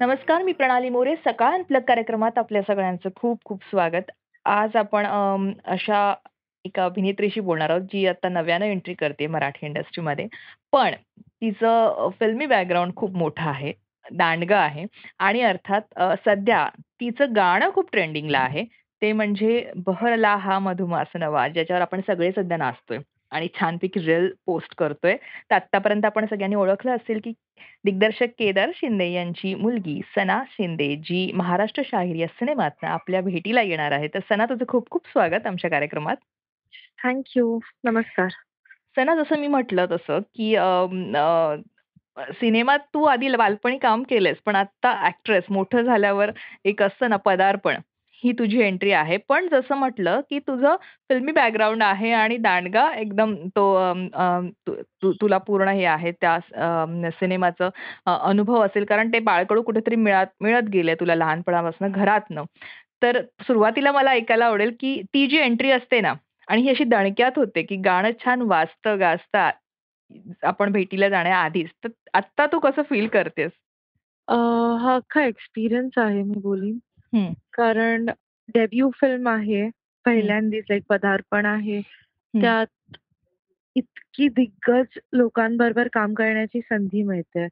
नमस्कार मी प्रणाली मोरे. सकाळ अनप्लग कार्यक्रमात आपल्या सगळ्यांचं खूप खूप स्वागत. आज आपण अम, अशा एका अभिनेत्रीशी बोलणार आहोत जी आता नव्यानं एंट्री करते मराठी इंडस्ट्रीमध्ये पण तिचं फिल्मी बॅकग्राऊंड खूप मोठं आहे दांडगं आहे. आणि अर्थात अ, सध्या तिचं गाणं खूप ट्रेंडिंगला आहे. ते म्हणजे बहरला हा मधुमास नवा ज्याच्यावर आपण सगळे सध्या नाचतोय. आणि छानपैकी रील पोस्ट करतोय. तर आतापर्यंत आपण सगळ्यांनी ओळखलं असेल की दिग्दर्शक केदार शिंदे यांची मुलगी सना शिंदे जी महाराष्ट्र शाहीर या सिनेमातनं आपल्या भेटीला येणार आहे. तर सना तुझं खूप खूप स्वागत आमच्या कार्यक्रमात. थँक्यू नमस्कार. सना जसं मी म्हटलं तसं की सिनेमात तू आधी बालपणी काम केलंस पण आता ऍक्ट्रेस मोठं झाल्यावर एक असतं ना पदार्पण. ही तुझी एंट्री आहे. पण जसं म्हटलं की तुझं फिल्मी बॅकग्राऊंड आहे आणि दांडगा एकदम तो तु- तु- तुला पूर्ण हे आहे त्या सिनेमाचं अ, अनुभव असेल. कारण ते बाळकडू कुठेतरी मिळत मिळत गेले तुला लहानपणापासून घरातनं. तर सुरुवातीला मला ऐकायला आवडेल की ती जी एंट्री असते ना आणि ही अशी दणक्यात होते की गाणं छान वाजतं गाजतं आपण भेटीला जाण्याआधीच. तर आत्ता तू कसं फील करतेस? हा अख्खा एक्सपिरियन्स आहे मी बोलीन. कारण डेब्यू फिल्म आहे पहिल्यांदाच एक पदार्पण आहे. त्यात इतकी दिग्गज लोकांबरोबर काम करण्याची संधी मिळते.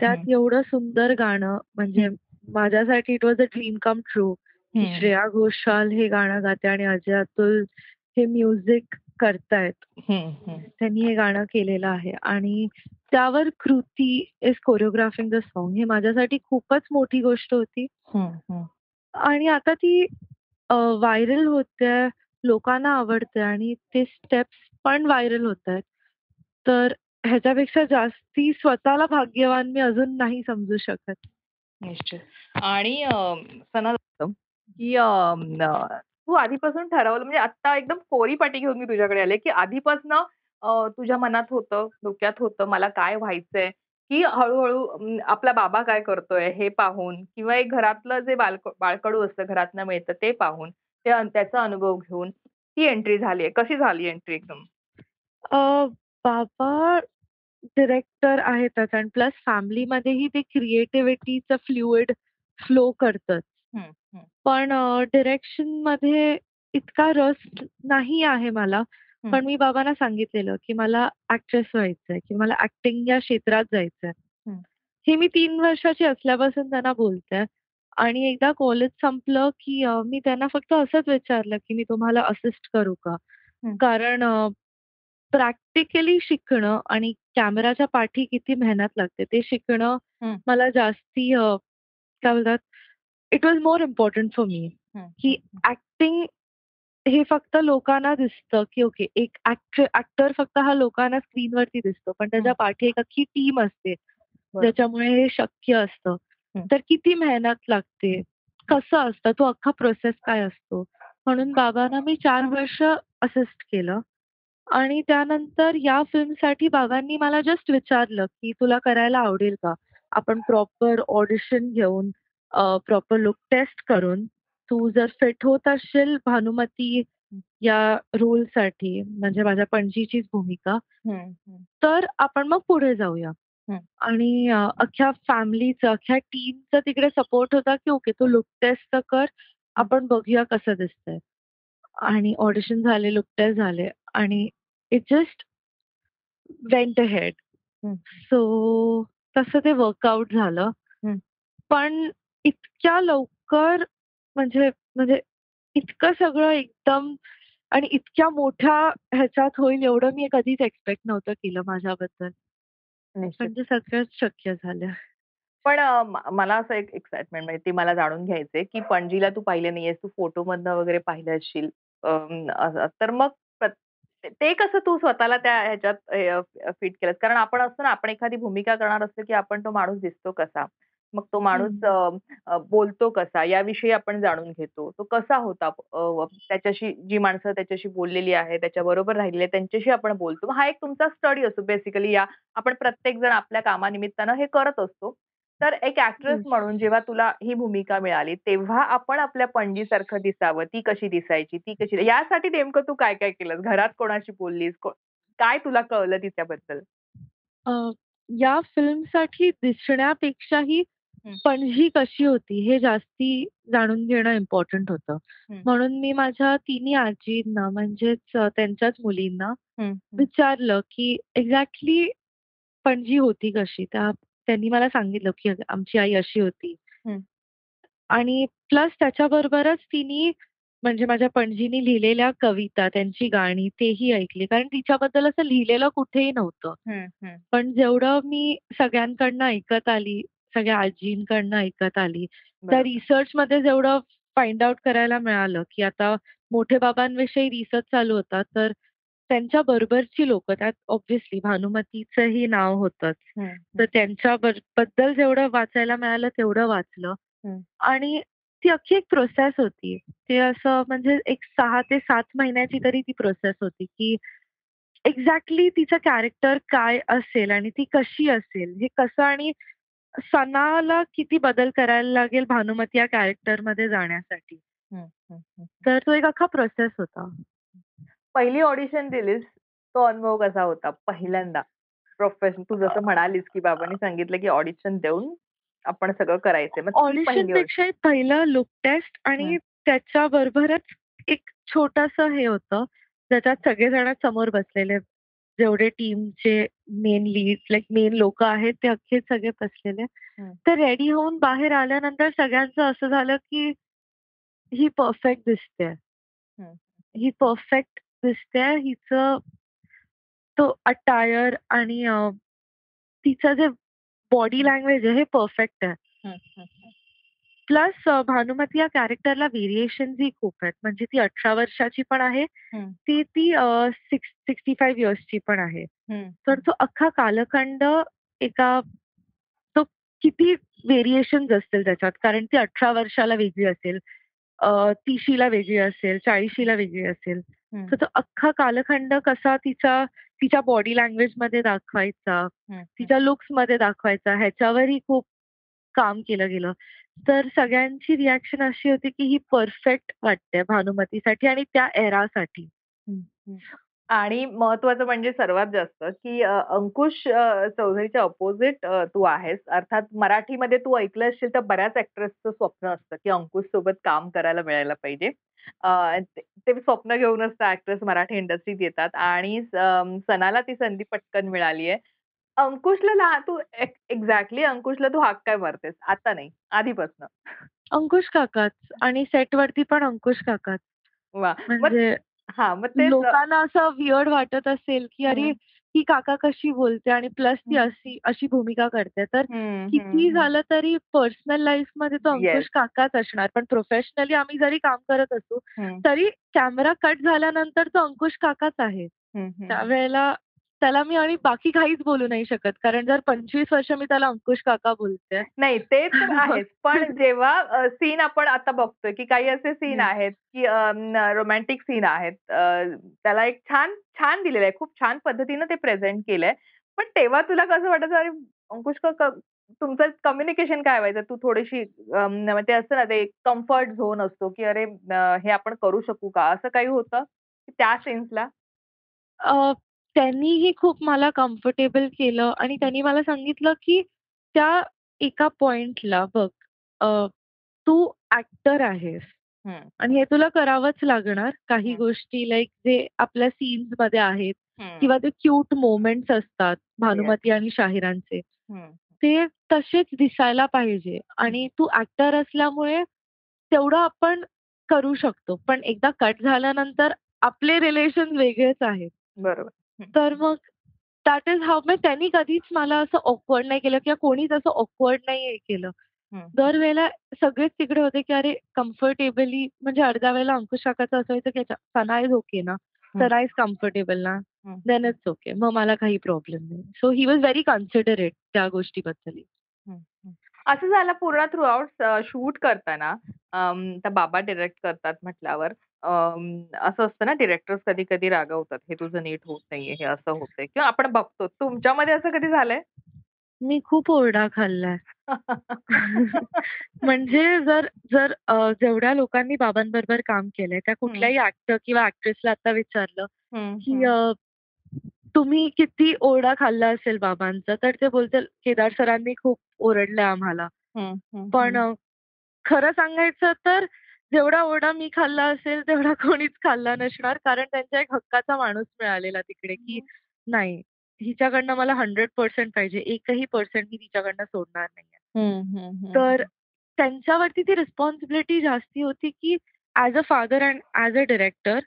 त्यात एवढं सुंदर गाणं म्हणजे माझ्यासाठी it was a dream come true की. श्रेया घोषाल हे गाणं गाते आणि अजय अतुल हे म्युझिक करतायत. त्यांनी हे गाणं केलेलं आहे. आणि त्यावर कृती इज कोरिओग्राफिंग द सॉन्ग हे माझ्यासाठी खूपच मोठी गोष्ट होती. आणि आता ती व्हायरल होते लोकांना आवडते आणि ते स्टेप्स पण व्हायरल होत आहेत. तर ह्याच्यापेक्षा जास्ती स्वतःला भाग्यवान मी अजून नाही समजू शकत. निश्चित. आणि अं, सना की तू आधीपासून ठरवलं म्हणजे आता एकदम कोरी पाटी घेऊन मी तुझ्याकडे आले की आधीपासून तुझ्या मनात होतं डोक्यात होतं मला काय व्हायचंय? की हळूहळू आपला बाबा काय करतोय हे पाहून किंवा एक घरातलं जे बालक बाळकडू असतं घरातनं मिळतं ते पाहून ते त्याचा अनुभव घेऊन ती एंट्री झाली कशी झाली एंट्री एकदम? अ, बाबा डिरेक्टर आहेतच आणि प्लस फॅमिलीमध्येही ते क्रिएटिव्हिटीचं फ्लुइड फ्लो करतात पण डिरेक्शनमध्ये इतका रस नाही आहे मला. पण मी बाबांना सांगितलेलं की मला ऍक्ट्रेस व्हायचंय की मला ऍक्टिंग या क्षेत्रात जायचंय. हे मी तीन वर्षाची असल्यापासून त्यांना बोलते आणि एकदा कॉलेज संपलं की अ, मी त्यांना फक्त असंच विचारलं की मी तुम्हाला असिस्ट करू का. कारण प्रॅक्टिकली शिकणं आणि कॅमेराच्या पाठी किती मेहनत लागते ते शिकणं. मला जास्ती अ, काय बोलतात it was more important for me की ऍक्टिंग हे फक्त लोकांना दिसतं की ओके एक ऍक्टर फक्त हा लोकांना स्क्रीनवरती दिसतो पण त्याच्या. पाठी एक अख्खी टीम असते. ज्याच्यामुळे हे शक्य असतं. तर किती मेहनत लागते कसं असतं तो अख्खा प्रोसेस काय असतो म्हणून बाबांना मी चार वर्ष असिस्ट केलं आणि त्यानंतर या फिल्मसाठी बाबांनी मला जस्ट विचारलं की तुला करायला आवडेल का आपण प्रॉपर ऑडिशन घेऊन प्रॉपर लुक टेस्ट करून तू जर फिट होत असशील भानुमती या रोलसाठी म्हणजे माझ्या पणजीचीच भूमिका. तर आपण मग पुढे जाऊया. आणि अख्ख्या फॅमिलीचं अख्ख्या टीमचा तिकडे सपोर्ट होता की ओके तू लुक टेस्ट तर कर आपण बघूया कसं दिसतंय आणि ऑडिशन झाले लुक टेस्ट झाले आणि it just went head. So तसं ते वर्कआउट झालं. पण इतक्या लवकर म्हणजे म्हणजे इतकं सगळं एकदम आणि इतक्या मोठ्या ह्याच्यात होईल एवढं मी कधीच एक्सपेक्ट नव्हतं केलं माझ्याबद्दल निश्चित. ते सगळंच शक्य झालं पण अ, म- मला असं एक एक्साइटमेंट म्हणजे ती मला जाणून घ्यायचंय की पणजीला तू पाहिले नाहीयेस तू फोटो मधनं वगैरे पाहिलं असशील असं- तर मग ते कसं तू स्वतःला त्या ह्याच्यात फिट केलंस? कारण आपण असतो ना, आपण एखादी भूमिका करणार असतो, की आपण तो माणूस दिसतो कसा? मग तो माणूस. अ, बोलतो कसा? याविषयी आपण जाणून घेतो. तो कसा होता? अ, त्याच्याशी जी माणसं त्याच्याशी बोललेली आहेत, त्याच्याबरोबर राहिलेली आहेत, त्यांच्याशी आपण बोलतो. हा एक तुमचा स्टडी असतो बेसिकली या आपण प्रत्येक जण आपल्या कामानिमित्तानं हे करत असतो. तर एक ॲक्ट्रेस येस. म्हणून जेव्हा तुला ही भूमिका मिळाली, तेव्हा आपण आपल्या पणजीसारखं दिसावं, ती कशी दिसायची? ती कशी यासाठी नेमकं तू काय-काय केलंस? घरात कोणाशी बोललीस? को काय तुला कळलं तिच्याबद्दल? अ, या फिल्मसाठी दिसण्यापेक्षाही हं, पणजी कशी होती हे जास्ती जाणून घेणं इम्पोर्टंट होतं. हं, म्हणून मी माझ्या तिन्ही आजींना म्हणजेच त्यांच्याच मुलींना हं, हं, विचारलं, की एक्झॅक्टली पणजी होती कशी? त्या त्यांनी मला सांगितलं, की आमची आई अशी होती. हं. आणि प्लस त्याच्याबरोबरच तिनी म्हणजे माझ्या पणजीनी लिहिलेल्या कविता, त्यांची गाणी तेही ऐकली. कारण तिच्याबद्दल असं लिहिलेलं कुठेही नव्हतं. हं, हं. पण जेवढं मी सगळ्यांकडनं ऐकत आली, सगळ्या आजींकडनं ऐकत आली, त्या बरोबर. रिसर्चमध्ये जेवढं फाइंड आउट करायला मिळालं, की आता मोठे बाबांविषयी रिसर्च चालू होता, तर त्यांच्या बरोबरची लोकं त्यात ऑब्व्हियसली भानुमतीचंही नाव होतंच. तर त्यांच्या बद्दल जेवढं वाचायला मिळालं तेवढं वाचलं. आणि ती अख्खी एक प्रोसेस होती. ते असं म्हणजे एक 6 ते 7 महिन्याची तरी ती प्रोसेस होती, की एक्झॅक्टली तिचं कॅरेक्टर काय असेल आणि ती कशी असेल, हे कसं आणि सनाला किती बदल करायला लागेल भानुमती या कॅरेक्टरमध्ये जाण्यासाठी. हं, हं, हं. तर तो एक अख्खा प्रोसेस होता. पहिली ऑडिशन दिलीस, तो अनुभव कसा होता पहिल्यांदा? प्रोफेशन तू जसं म्हणालीस, की बाबांनी सांगितलं, की ऑडिशन देऊन आपण सगळं पहिली ऑडिशन. ऑडिशनपेक्षा एक पहिलं लुक टेस्ट आणि हं. त्याच्याबरोबरच एक छोटंसं हे होतं, ज्याच्यात सगळेजण समोर बसलेले. जेवढे टीमचे मेन लीड लाइक मेन लोकं आहेत, ते अख्खे सगळे बसलेले. तर रेडी होऊन बाहेर आल्यानंतर सगळ्यांचं असं झालं, की ही परफेक्ट दिसतेय. हं. परफेक्ट दिसतेय. हिचं तो अटायर आणि तिचं जे बॉडी लँग्वेज आहे हे परफेक्ट आहे. हं, हं, हं. प्लस अ, भानुमती या कॅरेक्टरला व्हेरिएशन्सही खूप आहेत. म्हणजे ती 18 वर्षाची पण आहे. हं, ती ती अ, सिक्स 65 इयर्सची पण आहे. हं. तर तो अख्खा कालखंड एका तो किती व्हेरिएशन्स असतील त्याच्यात. कारण ती 18 वर्षाला वेगळी असेल, अ, 30शीला वेगळी असेल, 40शीला वेगळी असेल. हं, तर तो अख्खा कालखंड कसा तिचा तिच्या बॉडी लँग्वेजमध्ये दाखवायचा, हं, हं. तिच्या लुक्समध्ये दाखवायचा ह्याच्यावरही खूप काम केलं गेलं. तर सगळ्यांची रिएक्शन अशी होती, की ही परफेक्ट वाटते भानुमतीसाठी आणि त्या एरासाठी. आणि महत्वाचं म्हणजे सर्वात जास्त, की अंकुश चौधरीच्या अपोजिट तू आहेस. अर्थात मराठीमध्ये तू ऐकलं असशील तर बऱ्याच ऍक्ट्रेसचं स्वप्न असतं, की अंकुश सोबत काम करायला मिळायला पाहिजे. ते स्वप्न घेऊनच त्या मराठी इंडस्ट्रीत येतात आणि सनाला ती संधी पटकन मिळाली आहे. अंकुशला लहा तू एक् एक्झॅक्टली अंकुशला तू हाक काय मारतेस? आता नाही, आधीपासनं? अंकुश काकाच आणि सेटवरती पण अंकुश काकाच. म्हणजे हां, मग तेच लोकांना असं वियर्ड वाटत असेल, की अरे, हं, काका कशी बोलते आणि प्लस ती. अशी अशी भूमिका करते. तर हं. झालं तरी पर्सनल लाईफमध्ये तो येस. अंकुश काकाच असणार. पण प्रोफेशनली आम्ही जरी काम करत असू, तरी कॅमेरा कट झाल्यानंतर तो अंकुश काकाच आहे. त्यावेळेला त्याला मी आणि बाकी काहीच बोलू नाही शकत. कारण जर 25 वर्ष मी त्याला अंकुश काका बोलतेय. नाही ते तर आहेच. पण जेव्हा सीन आपण आता बघतोय, की काही असे सीन. आहेत, की रोमॅन्टिक सीन आहेत. त्याला एक छान छान दिलेलं आहे. खूप छान पद्धतीनं ते प्रेझेंट केलंय. पण तेव्हा तुला कसं वाटायचं, अरे अंकुश काका तुमचं कम्युनिकेशन काय व्हायचं? तू थोडीशी ते असतं ना, ते कम्फर्ट झोन असतो, की अरे हे आपण करू शकू का? असं काही होतं त्या सीन्सला? त्यांनीही खूप मला कम्फर्टेबल केलं आणि त्यांनी मला सांगितलं, की त्या एका पॉइंटला बघ अ, तू ॲक्टर आहेस हं, आणि हे तुला करावंच लागणार. काही हं, गोष्टी लाइक जे आपल्या सीन्समध्ये आहेत हं. किंवा ते क्यूट मोमेंट्स असतात येस. भानुमती आणि शाहिरांचे. हं, ते तसेच दिसायला पाहिजे आणि तू ॲक्टर असल्यामुळे तेवढं आपण करू शकतो. पण एकदा कट झाल्यानंतर आपले रिलेशन वेगळेच आहेत. बरोबर. हं, तर मग दॅट इज हाऊ म्हणजे त्यांनी कधीच मला असं ऑकवर्ड नाही केलं किंवा कोणीच असं ऑकवर्ड नाही केलं. हं. दरवेळेला सगळेच तिकडे होते, की अरे कम्फर्टेबली म्हणजे अर्ध्या वेळेला अंकुश काकाचं असं व्हायचं, की अच्छा सना इज ओके ना. सना इज कम्फर्टेबल ना हं. देन इट्स ओके मग मला काही प्रॉब्लेम नाही so he was very considerate त्या गोष्टीबद्दल हं, हं. असं झालं पूर्ण थ्रू आउट शूट करताना बाबा डिरेक्ट करतात म्हटल्यावर असं असतं ना डिरेक्टर्स कधी कधी रागवतात हे तुझं नीट होत नाहीये हे असं होतंय. किंवा आपण बघतो तुमच्यामध्ये असं कधी झालंय? मी खूप ओरडा खाल्लाय. म्हणजे जर जर अ, जेवढ्या लोकांनी बाबांबरोबर काम केलंय त्या कुठल्याही ऍक्टर किंवा ऍक्ट्रेसला आता विचारलं हं, की हं. अ, तुम्ही किती ओरडा खाल्ला असेल बाबांचा? तर ते बोलतील केदार सरांनी खूप ओरडलंय आम्हाला. हं, हं, पण हं. अ, खरं सांगायचं तर जेवढा ओरडा मी खाल्ला असेल तेवढा कोणीच खाल्ला नसणार. कारण त्यांच्या एक हक्काचा माणूस मिळालेला तिकडे की नाही हिच्याकडनं मला हंड्रेड पर्सेंट पाहिजे. एकही पर्सेंट मी तिच्याकडनं सोडणार नाहीये हं, हं, हं. तर त्यांच्यावरती ती रिस्पॉन्सिबिलिटी जास्ती होती की as a father and as a director.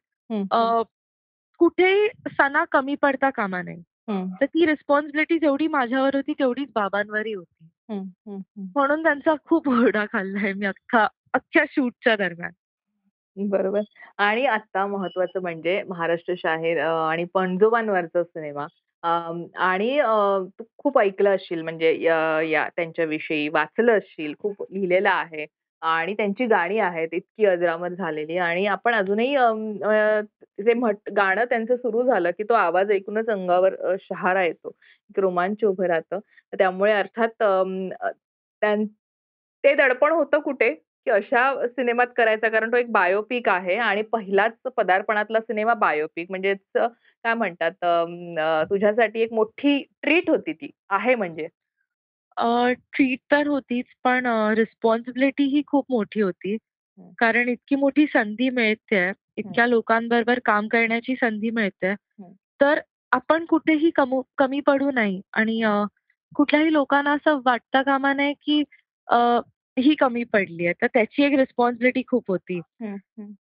कुठेही सणा कमी पडता कामा नये. हं, तर ती रिस्पॉन्सिबिलिटी जेवढी माझ्यावर होती तेवढीच बाबांवरही होती. म्हणून त्यांचा खूप ओरडा खाल्लाय मी अख्खा अख्ख्या शूटच्या दरम्यान बरोबर. आणि आता महत्वाचं म्हणजे महाराष्ट्र शाहीर आणि पणजोबांवरचा सिनेमा आणि अ, तू खूप ऐकलं असशील म्हणजे या या त्यांच्याविषयी वाचलं असशील, खूप लिहिलेलं आहे आणि त्यांची गाणी आहेत इतकी अजरामर झालेली आणि आपण अजूनही अं, अ, ते म्हट गाणं त्यांचं सुरू झालं, की तो आवाज ऐकूनच अंगावर अ, शहारा येतो. एक रोमांच उभं राहतं. त्यामुळे अर्थात अ, त्यां ते दडपण होतं कुठे, की अशा सिनेमात करायचा कारण तो एक बायोपिक आहे आणि पहिलाच पदार्पणातला सिनेमा बायोपिक म्हणजेच काय म्हणतात तुझ्यासाठी एक मोठी ट्रीट होती ती. आहे म्हणजे. ट्रीट तर होतीच पण रिस्पॉन्सिबिलिटी ही खूप मोठी होती. कारण इतकी मोठी संधी मिळतेय, इतक्या लोकांबरोबर काम करण्याची संधी मिळते. तर आपण कुठेही कमू पडू नये आणि कुठल्याही लोकांना असं वाटता कामा नये, की ही कमी पडली आहे. तर त्याची एक रिस्पॉन्सिबिलिटी खूप होती.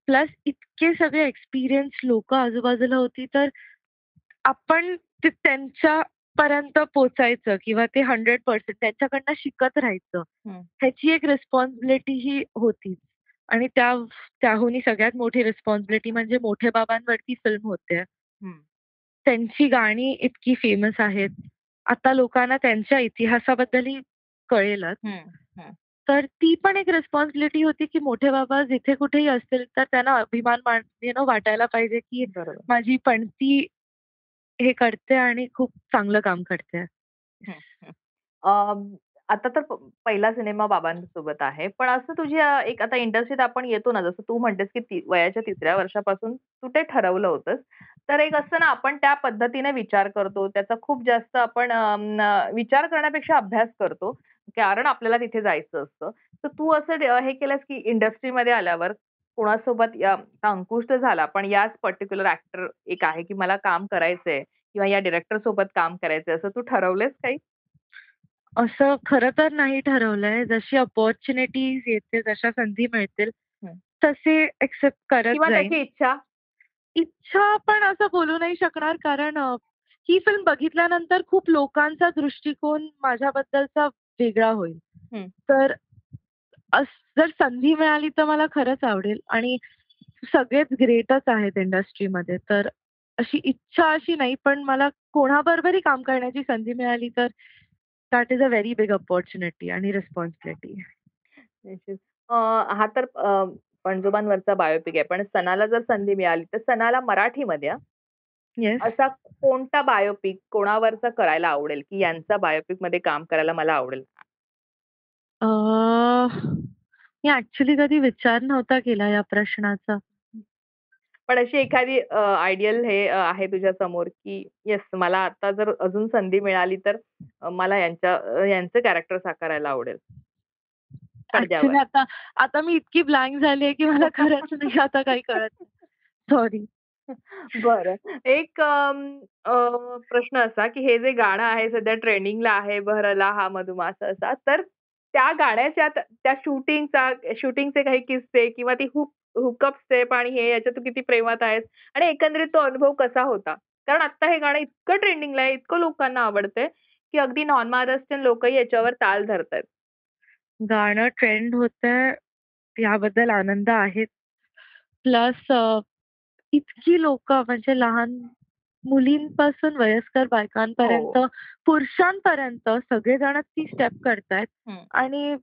प्लस इतके सगळे एक्सपिरियन्स लोकं आजूबाजूला होती, तर आपण ते त्यांच्यापर्यंत पोहोचायचं किंवा ते 100% त्यांच्याकडनं शिकत राहायचं. ह्याची एक रिस्पॉन्सिबिलिटी ही होतीच. आणि त्या त्याहूनही सगळ्यात मोठी रिस्पॉन्सिबिलिटी म्हणजे मोठे बाबांवरती फिल्म होते. त्यांची गाणी इतकी फेमस आहेत. आता लोकांना त्यांच्या इतिहासाबद्दलही कळेलच. तर ती पण एक रिस्पॉन्सिबिलिटी होती, की मोठे बाबा जिथे कुठेही असतील, तर त्यांना अभिमान मान यू नो वाटायला पाहिजे, की बरोबर. माझी पणती हे करते आणि खूप चांगलं काम करते. हं, हं. अं, आता तर प पहिला सिनेमा बाबांसोबत आहे. पण असं तुझ्या एक आता इंडस्ट्रीत आपण येतो ना, जसं तू म्हणतेस, की ती वयाच्या 3ऱ्या वर्षापासून तू ते ठरवलं होतंस. तर एक असतं ना, आपण त्या पद्धतीने विचार करतो. त्याचा खूप जास्त आपण अं, विचार करण्यापेक्षा अभ्यास करतो. कारण आपल्याला तिथे जायचं असतं. तर तू असं हे केलंस, की इंडस्ट्रीमध्ये आल्यावर कोणासोबत अंकुश तर झाला, पण याच पर्टिक्युलर ॲक्टर एक आहे, की मला काम करायचंय किंवा या डिरेक्टर सोबत काम करायचंय, असं तू ठरवलंयस काही? असं खरं तर नाही ठरवलंय. जशी अपॉर्च्युनिटीज येते, जशा संधी मिळतील. तसे एक्सेप्ट करत इच्छा? इच्छा पण असं बोलू नाही शकणार कारण ही फिल्म बघितल्यानंतर खूप लोकांचा दृष्टिकोन माझ्याबद्दलचा वेगळा होईल. तर जर संधी मिळाली तर मला खरंच आवडेल आणि सगळेच ग्रेटच आहेत इंडस्ट्रीमध्ये. तर अशी इच्छा अशी नाही, पण मला कोणाबरोबरही काम करण्याची संधी मिळाली तर that is a very big opportunity आणि रिस्पॉन्सिबिलिटी. हा तर पणजोबांवरचा बायोपिक आहे. पण सणाला जर संधी मिळाली, तर सणाला मराठीमध्ये येस. असा कोणता बायोपिक कोणावरचा करायला आवडेल, की यांचा बायोपिकमध्ये काम करायला मला आवडेल? अ, मी ॲक्चुअली कधी विचार नव्हता केला या प्रश्नाचा. पण अशी एखादी अ, आयडियल हे अ, आहे तुझ्यासमोर, की येस मला आता जर अजून संधी मिळाली, तर अ, मला यांच्या अ, यांचं कॅरेक्टर साकारायला आवडेल. पडद्यावर. ॲक्चुअली आता आता मी इतकी ब्लँक झाली की मला खरंच नाही आता काही कळत नाही. सॉरी. बरं. एक अं, अ, प्रश्न असा, की हे जे गाणं आहे सध्या ट्रेंडिंगला आहे, "बहरला हा मधुमास असा." तर त्या गाण्याच्या त त्या शूटिंगचा शूटिंगचे काही किस्से किंवा ती हुक हुकअप स्टेप आणि हे याच्यात तू किती प्रेमात आहेस आणि एकंदरीत तो अनुभव कसा होता? कारण आत्ता हे गाणं इतकं ट्रेंडिंगला आहे, इतकं लोकांना आवडतंय, की अगदी नॉन महाराष्ट्रीयन लोकही याच्यावर ताल धरतायत. गाणं ट्रेंड होतंय याबद्दल आनंद आहे. प्लस इतकी लोक म्हणजे लहान मुलींपासून वयस्कर बायकांपर्यंत हो. पुरुषांपर्यंत सगळेजण ती स्टेप करतायत हं. आणि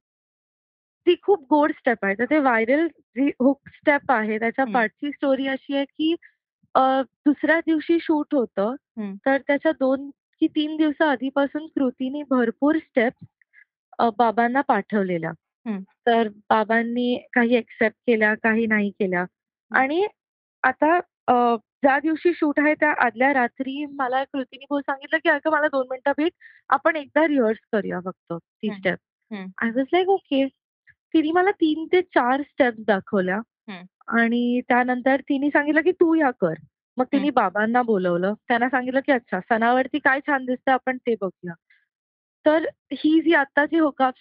ती खूप गोड स्टेप आहे तर ते व्हायरल जी हुक स्टेप आहे त्याच्या हं. पाठची स्टोरी अशी आहे की अ, दुसऱ्या दिवशी शूट होतं हं. तर त्याच्या दोन की तीन दिवसा आधीपासून कृतीने भरपूर स्टेप्स बाबांना पाठवलेल्या हं. तर बाबांनी काही एक्सेप्ट केल्या काही नाही केल्या आणि आता अ, ज्या दिवशी शूट आहे त्या आदल्या रात्री मला कृतीने बोल सांगितलं की अगं मला दोन मिनिटं भेट आपण एकदा रिहर्स करूया फक्त ती हं. स्टेप हं. आय वॉज लाईक ओके तिने मला तीन ते चार स्टेप्स दाखवल्या हं. आणि त्यानंतर तिने सांगितलं की तू या कर मग तिने. बाबांना बोलवलं त्यांना सांगितलं की अच्छा सणावरती काय छान दिसतं आपण ते बघूया तर ही जी आत्ताची हुकअप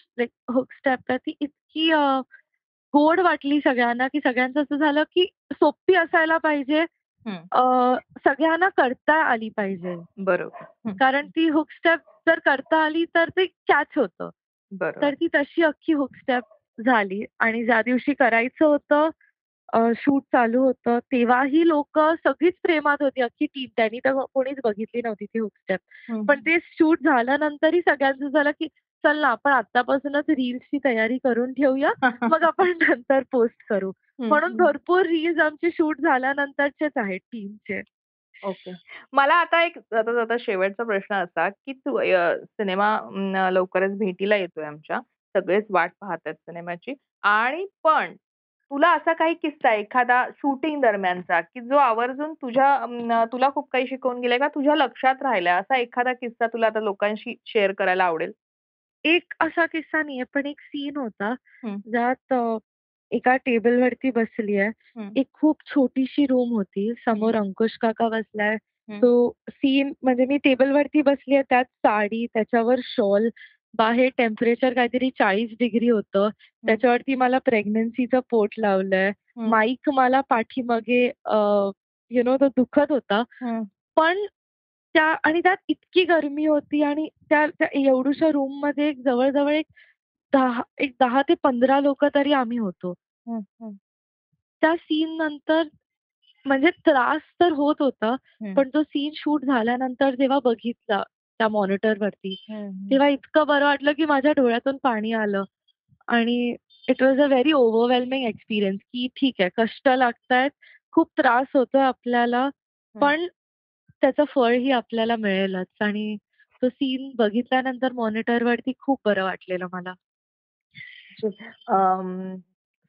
हुक स्टेप आहे ती इतकी अ, गोड वाटली सगळ्यांना की सगळ्यांचं असं झालं की सोपी असायला पाहिजे. हं. सगळ्यांना करता आली पाहिजे. बरोबर. कारण ती हुक स्टेप जर करता आली तर ते कॅच होतं. तर ती तशी अख्खी हुक स्टेप झाली. आणि ज्या दिवशी करायचं होतं शूट चालू होतं तेव्हाही लोक सगळीच प्रेमात होती. अख्खी टीम त्यांनी तर कोणीच बघितली नव्हती ती हुक स्टेप. पण ते शूट झाल्यानंतरही सगळ्यांचं झालं की चल ना आपण आतापासूनच रील्सची तयारी करून ठेवूया मग आपण नंतर पोस्ट करू म्हणून. भरपूर रील्स आमचे शूट झाल्यानंतरचेच आहेत टीमचे ओके. मला आता एक जाता जाता शेवटचा प्रश्न असा, की तू सिनेमा लवकरच भेटीला येतोय आमच्या. सगळेच वाट पाहतायत सिनेमाची आणि पण तुला असा काही किस्सा एखादा शूटिंग दरम्यानचा, की जो आवर्जून तुझ्या तुला खूप काही शिकवून गेलाय का तुझ्या लक्षात राहिलाय? असा एखादा किस्सा तुला आता लोकांशी शेअर करायला आवडेल? एक असा किस्सा नाहीये, पण एक सीन होता, हं. ज्यात अ, एका टेबलवरती बसली आहे. हं. एक खूप छोटीशी रूम होती. समोर अंकुश काका बसलाय. हं. तो सीन म्हणजे मी टेबलवरती बसली आहे, त्यात साडी, त्याच्यावर शॉल, बाहेर टेम्परेचर काहीतरी 40 डिग्री होतं. त्याच्यावरती मला प्रेग्नन्सीचं पोट लावलंय. हं. माईक मला पाठीमागे अ, यू नो तो दुखत होता. हं. पण त्या आणि त्यात इतकी गरमी होती आणि त्या त्या एवढूशा रूममध्ये एक जवळ-जवळ एक 10 एक 10 ते 15 लोकं तरी आम्ही होतो. हं, हं. त्या सीन नंतर म्हणजे त्रास तर होत होता, हं. पण तो सीन शूट झाल्यानंतर जेव्हा बघितला त्या मॉनिटरवरती, हं, हं. तेव्हा इतकं बरं वाटलं, की माझ्या डोळ्यातून पाणी आलं आणि it was a very overwhelming experience, की ठीक आहे कष्ट लागतायत, खूप त्रास होतोय आपल्याला, पण त्याचं फळही आपल्याला मिळेलच आणि तो सीन बघितल्यानंतर मॉनिटरवरती खूप बरं वाटलेलं मला. अं,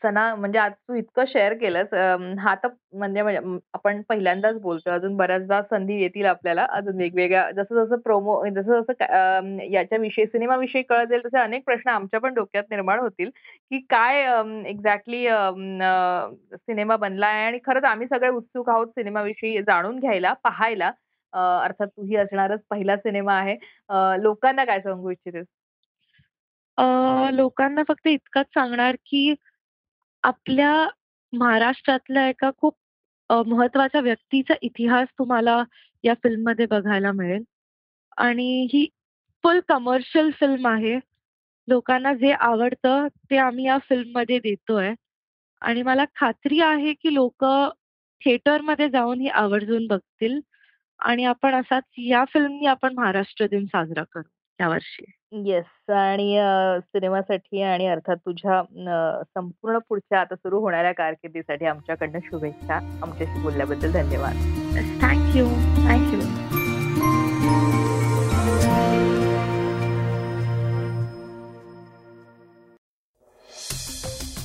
सना म्हणजे आज तू इतकं शेअर केलंस अं, हा तर म्हणजे म्हणजे आपण पहिल्यांदाच बोलतोय. अजून बऱ्याचदा संधी येतील आपल्याला अजून वेगवेगळ्या जसं-जसं प्रोमो जसं-जसं अं, याच्याविषयी सिनेमाविषयी कळत जाईल तसे अनेक प्रश्न आमच्या पण डोक्यात निर्माण होतील, की काय एक्झॅक्टली सिनेमा बनला आहे आणि खरंच आम्ही सगळे उत्सुक आहोत सिनेमाविषयी जाणून घ्यायला, पाहायला. अ, अर्थात तूही असणारच पहिला सिनेमा आहे. अ, लोकांना काय सांगू इच्छितेस? अ, लोकांना फक्त इतकंच सांगणार, की आपल्या महाराष्ट्रातल्या एका खूप अ, महत्त्वाच्या व्यक्तीचा इतिहास तुम्हाला या फिल्ममध्ये बघायला मिळेल आणि ही फुल कमर्शियल फिल्म आहे. लोकांना जे आवडतं ते आम्ही या फिल्ममध्ये देतोय आणि मला खात्री आहे, की लोकं थिएटरमध्ये जाऊन ही आवर्जून बघतील आणि आपण असाच या फिल्मनी आपण महाराष्ट्र दिन साजरा करू यावर्षी. येस आणि अ, सिनेमासाठी आणि अर्थात तुझ्या अ, संपूर्ण पुढच्या आता सुरू होणाऱ्या कारकिर्दीसाठी आमच्याकडनं शुभेच्छा. आमच्याशी बोलल्याबद्दल धन्यवाद. Thank you. थँक